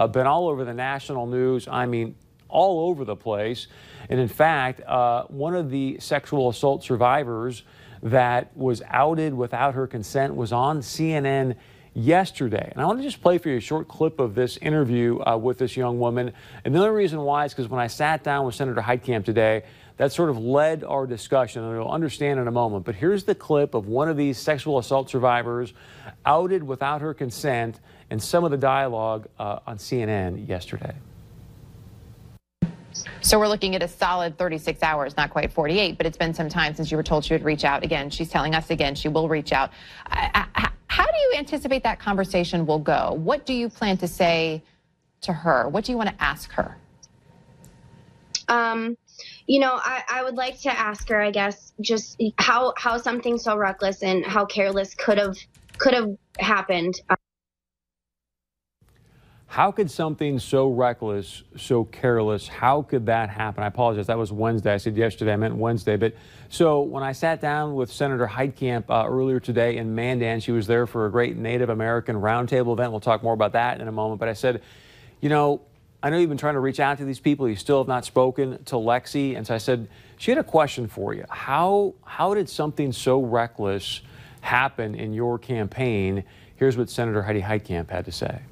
uh, been all over the national news. I mean, all over the place. And in fact, uh, one of the sexual assault survivors that was outed without her consent was on CNN yesterday. And I want to just play for you a short clip of this interview uh, with this young woman. And the only reason why is because when I sat down with Senator Heitkamp today, that sort of led our discussion, and you'll understand in a moment. But here's the clip of one of these sexual assault survivors outed without her consent and some of the dialogue uh, on CNN yesterday. So we're looking at a solid 36 hours, not quite 48, but it's been some time since you were told she would reach out. Again, she's telling us again she will reach out. How do you anticipate that conversation will go? What do you plan to say to her? What do you want to ask her? Um, you know, I, I would like to ask her, I guess, just how how something so reckless and how careless could have could have happened. How could something so reckless, so careless, how could that happen? I apologize. That was Wednesday. I said yesterday. I meant Wednesday. But so when I sat down with Senator Heitkamp uh, earlier today in Mandan, she was there for a great Native American roundtable event. We'll talk more about that in a moment. But I said, you know, I know you've been trying to reach out to these people. You still have not spoken to Lexi. And so I said, she had a question for you. How, how did something so reckless happen in your campaign? Here's what Senator Heidi Heitkamp had to say.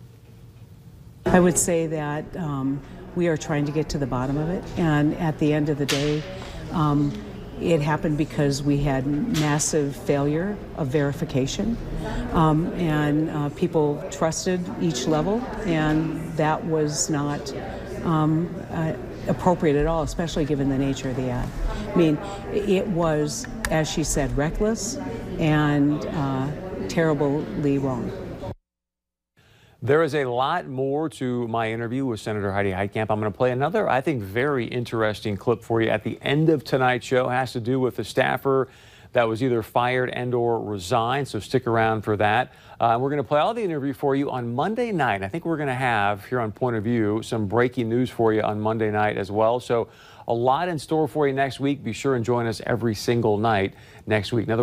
I would say that um, we are trying to get to the bottom of it, and at the end of the day, um, it happened because we had massive failure of verification, um, and uh, people trusted each level, and that was not um, uh, appropriate at all, especially given the nature of the ad. I mean, it was, as she said, reckless and uh, terribly wrong. There is a lot more to my interview with Senator Heidi Heitkamp. I'm going to play another, I think, very interesting clip for you at the end of tonight's show. It has to do with the staffer that was either fired and or resigned, so stick around for that. Uh, we're going to play all the interview for you on Monday night. I think we're going to have here on Point of View some breaking news for you on Monday night as well. So a lot in store for you next week. Be sure and join us every single night next week. Another